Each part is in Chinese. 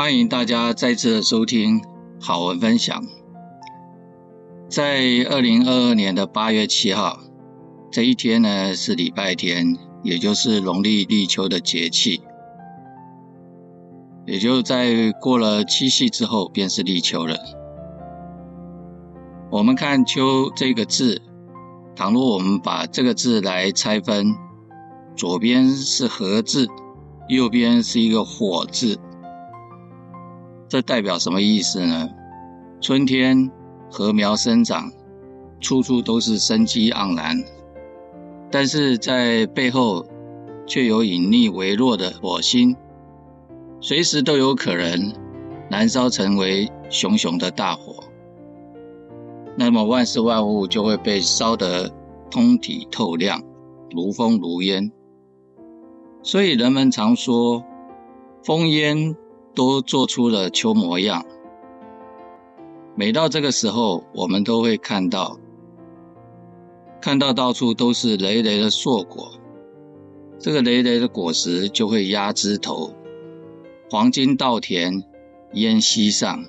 欢迎大家再次收听好文分享。在二零二二年的八月七号这一天呢，是礼拜天，也就是农历立秋的节气，也就在过了七夕之后，便是立秋了。我们看“秋”这个字，倘若我们把这个字来拆分，左边是“禾”字。右边是一个火字，这代表什么意思呢？春天禾苗生长，处处都是生机盎然，但是在背后却有隐匿微弱的火星，随时都有可能燃烧成为熊熊的大火。那么万事万物就会被烧得通体透亮，如风如烟。所以人们常说，风烟都做出了秋模样。每到这个时候，我们都会看到，看到到处都是累累的硕果。这个累累的果实就会压枝头，黄金稻田烟溪上，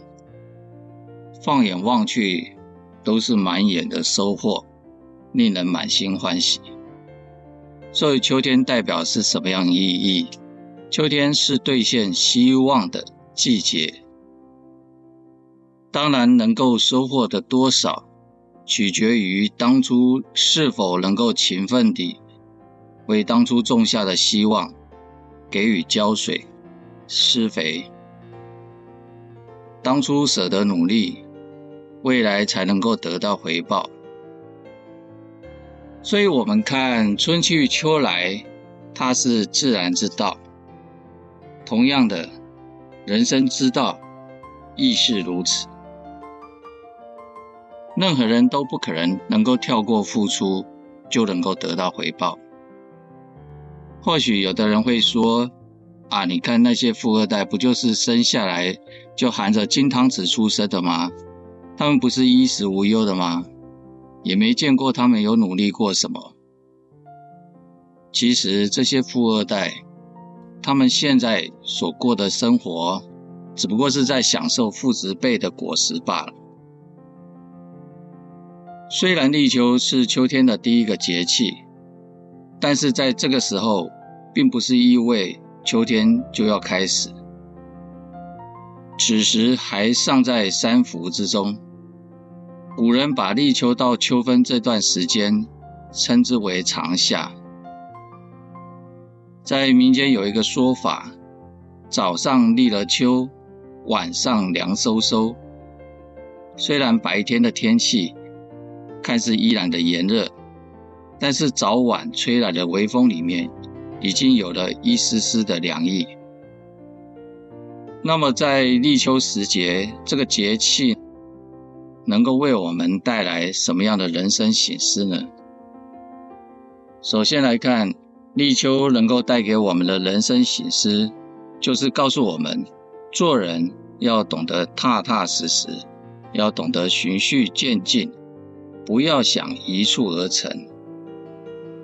放眼望去都是满眼的收获，令人满心欢喜。所以秋天代表是什么样意义？秋天是兑现希望的季节。当然，能够收获的多少，取决于当初是否能够勤奋地为当初种下的希望给予浇水、施肥。当初舍得努力，未来才能够得到回报。所以，我们看春去秋来，它是自然之道。同样的，人生之道亦是如此。任何人都不可能能够跳过付出就能够得到回报。或许有的人会说：“啊，你看那些富二代，不就是生下来就含着金汤匙出生的吗？他们不是衣食无忧的吗？”也没见过他们有努力过什么。其实这些富二代，他们现在所过的生活，只不过是在享受父执辈的果实罢了。虽然立秋是秋天的第一个节气，但是在这个时候，并不是意味秋天就要开始。此时还尚在三伏之中。古人把立秋到秋分这段时间称之为长夏。在民间有一个说法：早上立了秋，晚上凉飕飕。虽然白天的天气看似依然的炎热，但是早晚吹来的微风里面已经有了一丝丝的凉意。那么在立秋时节这个节气，能够为我们带来什么样的人生省思呢？首先来看，立秋能够带给我们的人生醒思，就是告诉我们，做人要懂得踏踏实实，要懂得循序渐进，不要想一蹴而成。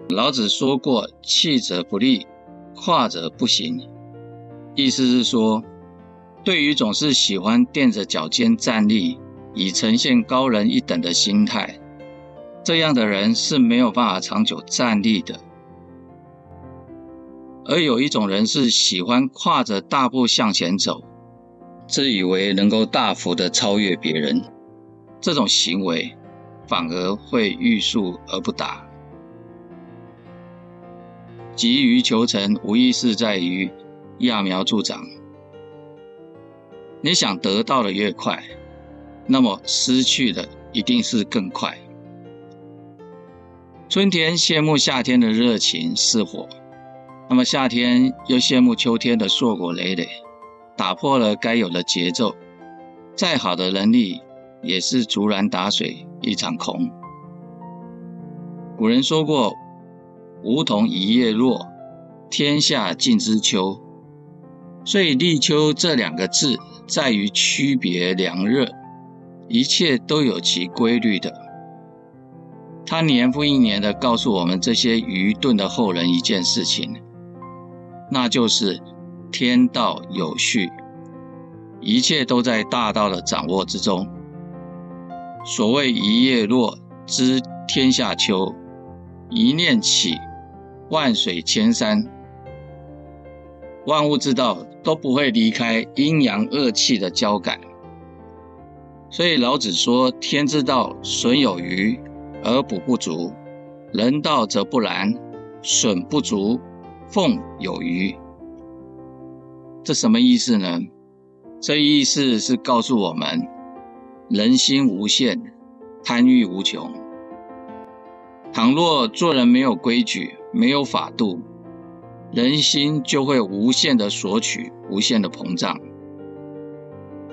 老子说过：“气者不立，跨者不行。”意思是说，对于总是喜欢踮着脚尖站立，以呈现高人一等的心态，这样的人是没有办法长久站立的。而有一种人是喜欢跨着大步向前走，自以为能够大幅的超越别人，这种行为反而会欲速而不达。急于求成，无疑是在于揠苗助长。你想得到的越快，那么失去的一定是更快。春天羡慕夏天的热情似火，那么夏天又羡慕秋天的硕果累累，打破了该有的节奏。再好的能力也是竹篮打水一场空。古人说过：“梧桐一叶落，天下尽知秋。”所以立秋这两个字在于区别凉热。一切都有其规律的，他年复一年的告诉我们这些愚钝的后人一件事情，那就是天道有序，一切都在大道的掌握之中。所谓一叶落，知天下秋；一念起，万水千山。万物之道都不会离开阴阳二气的交感。所以老子说：“天之道，损有余而补不足；人道则不然，损不足，奉有余。”这什么意思呢？这意思是告诉我们，人心无限，贪欲无穷。倘若做人没有规矩，没有法度，人心就会无限的索取，无限的膨胀。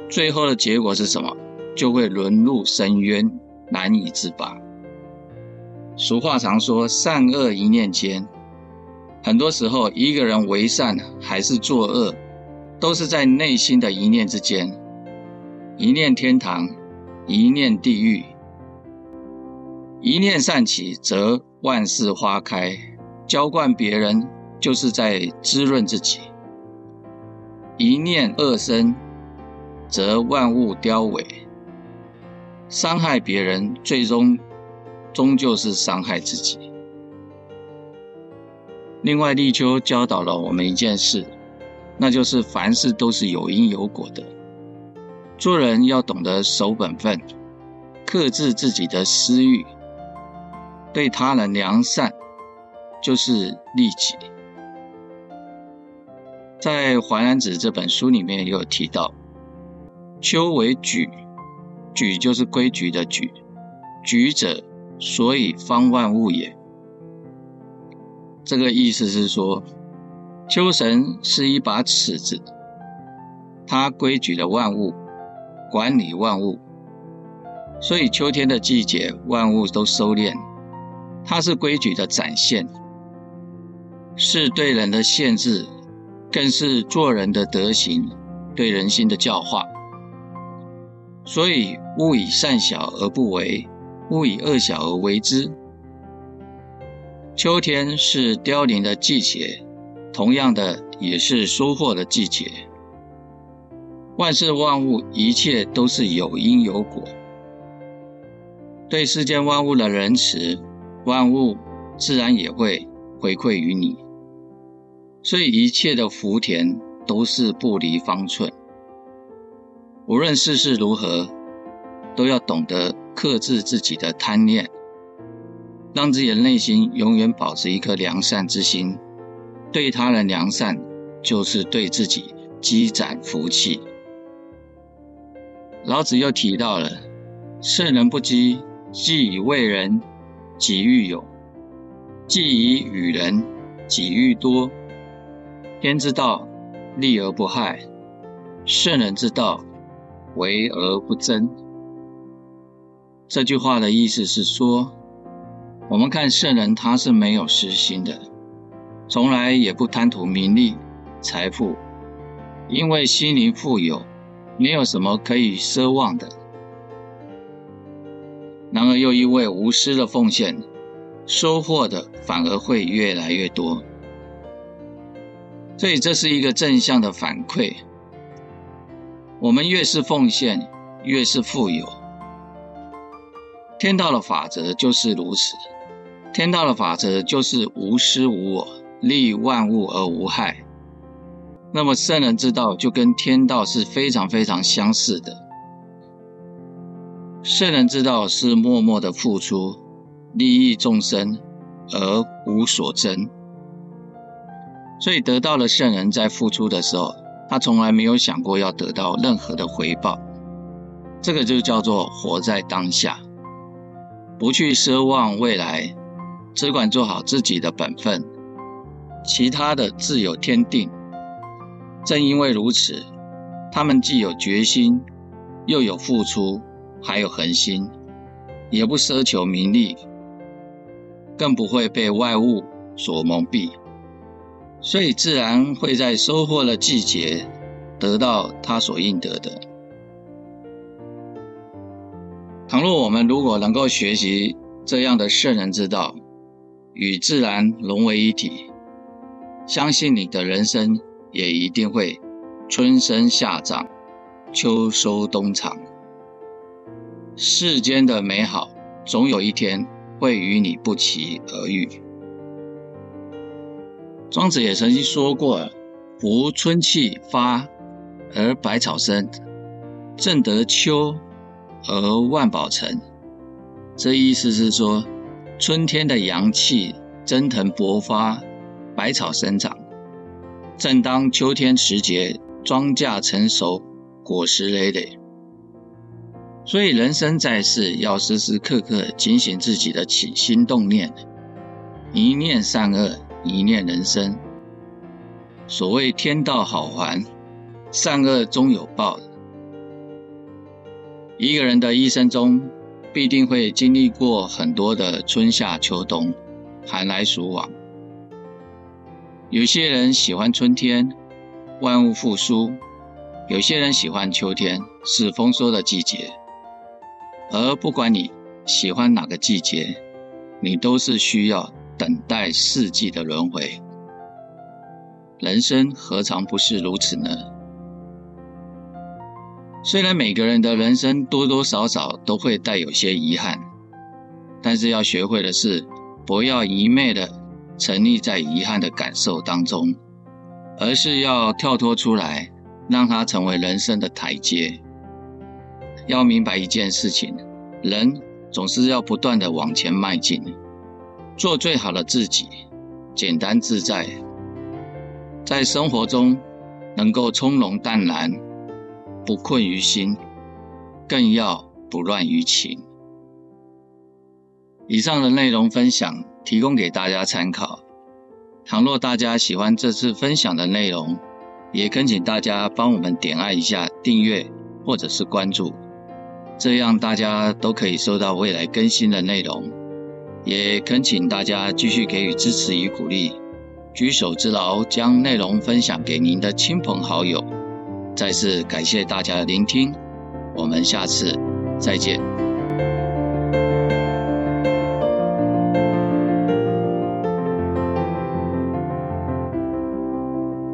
最后的结果是什么？就会沦入深渊，难以自拔。俗话常说“善恶一念间”，很多时候，一个人为善还是作恶，都是在内心的一念之间，一念天堂，一念地狱。一念善起，则万事花开；浇灌别人，就是在滋润自己。一念恶生，则万物凋萎。伤害别人，最终终究是伤害自己。另外，立秋教导了我们一件事。那就是凡事都是有因有果的，做人要懂得守本分，克制自己的私欲，对他人良善就是利己。在《淮南子》这本书里面也有提到，秋为矩，矩就是规矩的矩，矩者，所以方万物也。这个意思是说。秋神是一把尺子，它规矩了万物，管理万物，所以秋天的季节，万物都收敛。它是规矩的展现，是对人的限制，更是做人的德行，对人心的教化。所以，勿以善小而不为，勿以恶小而为之。秋天是凋零的季节。同样的，也是收获的季节。万事万物，一切都是有因有果。对世间万物的仁慈，万物自然也会回馈于你。所以，一切的福田都是不离方寸。无论世事如何，都要懂得克制自己的贪念，让自己的内心永远保持一颗良善之心。对他人良善，就是对自己积攒福气。老子又提到了：圣人不积，既以为人，己欲有；既以与人，己欲多。天之道，利而不害；圣人之道，为而不争。这句话的意思是说，我们看圣人，他是没有私心的。从来也不贪图名利、财富，因为心灵富有，没有什么可以奢望的。然而又因为无私的奉献，收获的反而会越来越多。所以这是一个正向的反馈。我们越是奉献，越是富有。天道的法则就是如此。天道的法则就是无私无我。利万物而无害，那么圣人之道就跟天道是非常非常相似的。圣人之道是默默的付出，利益众生而无所争。所以得到了圣人在付出的时候，他从来没有想过要得到任何的回报。这个就叫做活在当下，不去奢望未来，只管做好自己的本分。其他的自有天定。正因为如此，他们既有决心，又有付出，还有恒心，也不奢求名利，更不会被外物所蒙蔽，所以自然会在收获的季节得到他所应得的。倘若我们如果能够学习这样的圣人之道，与自然融为一体。相信你的人生也一定会春生夏长，秋收冬藏。世间的美好，总有一天会与你不期而遇。庄子也曾经说过：“夫春气发而百草生，正得秋而万宝成。”这意思是说，春天的阳气蒸腾勃发，百草生长。正当秋天时节，庄稼成熟，果实累累。所以，人生在世，要时时刻刻警醒自己的起心动念，一念善恶，一念人生。所谓天道好还，善恶终有报。一个人的一生中，必定会经历过很多的春夏秋冬，寒来暑往。有些人喜欢春天，万物复苏；有些人喜欢秋天，是丰收的季节。而不管你喜欢哪个季节，你都是需要等待四季的轮回。人生何尝不是如此呢？虽然每个人的人生多多少少都会带有些遗憾，但是要学会的是，不要一昧的。沉溺在遗憾的感受当中，而是要跳脱出来，让它成为人生的台阶。要明白一件事情，人总是要不断的往前迈进，做最好的自己，简单自在，在生活中能够从容淡然，不困于心，更要不乱于情。以上的内容分享。提供给大家参考。倘若大家喜欢这次分享的内容，也恳请大家帮我们点按一下订阅或者是关注，这样大家都可以收到未来更新的内容。也恳请大家继续给予支持与鼓励，举手之劳将内容分享给您的亲朋好友。再次感谢大家的聆听，我们下次再见。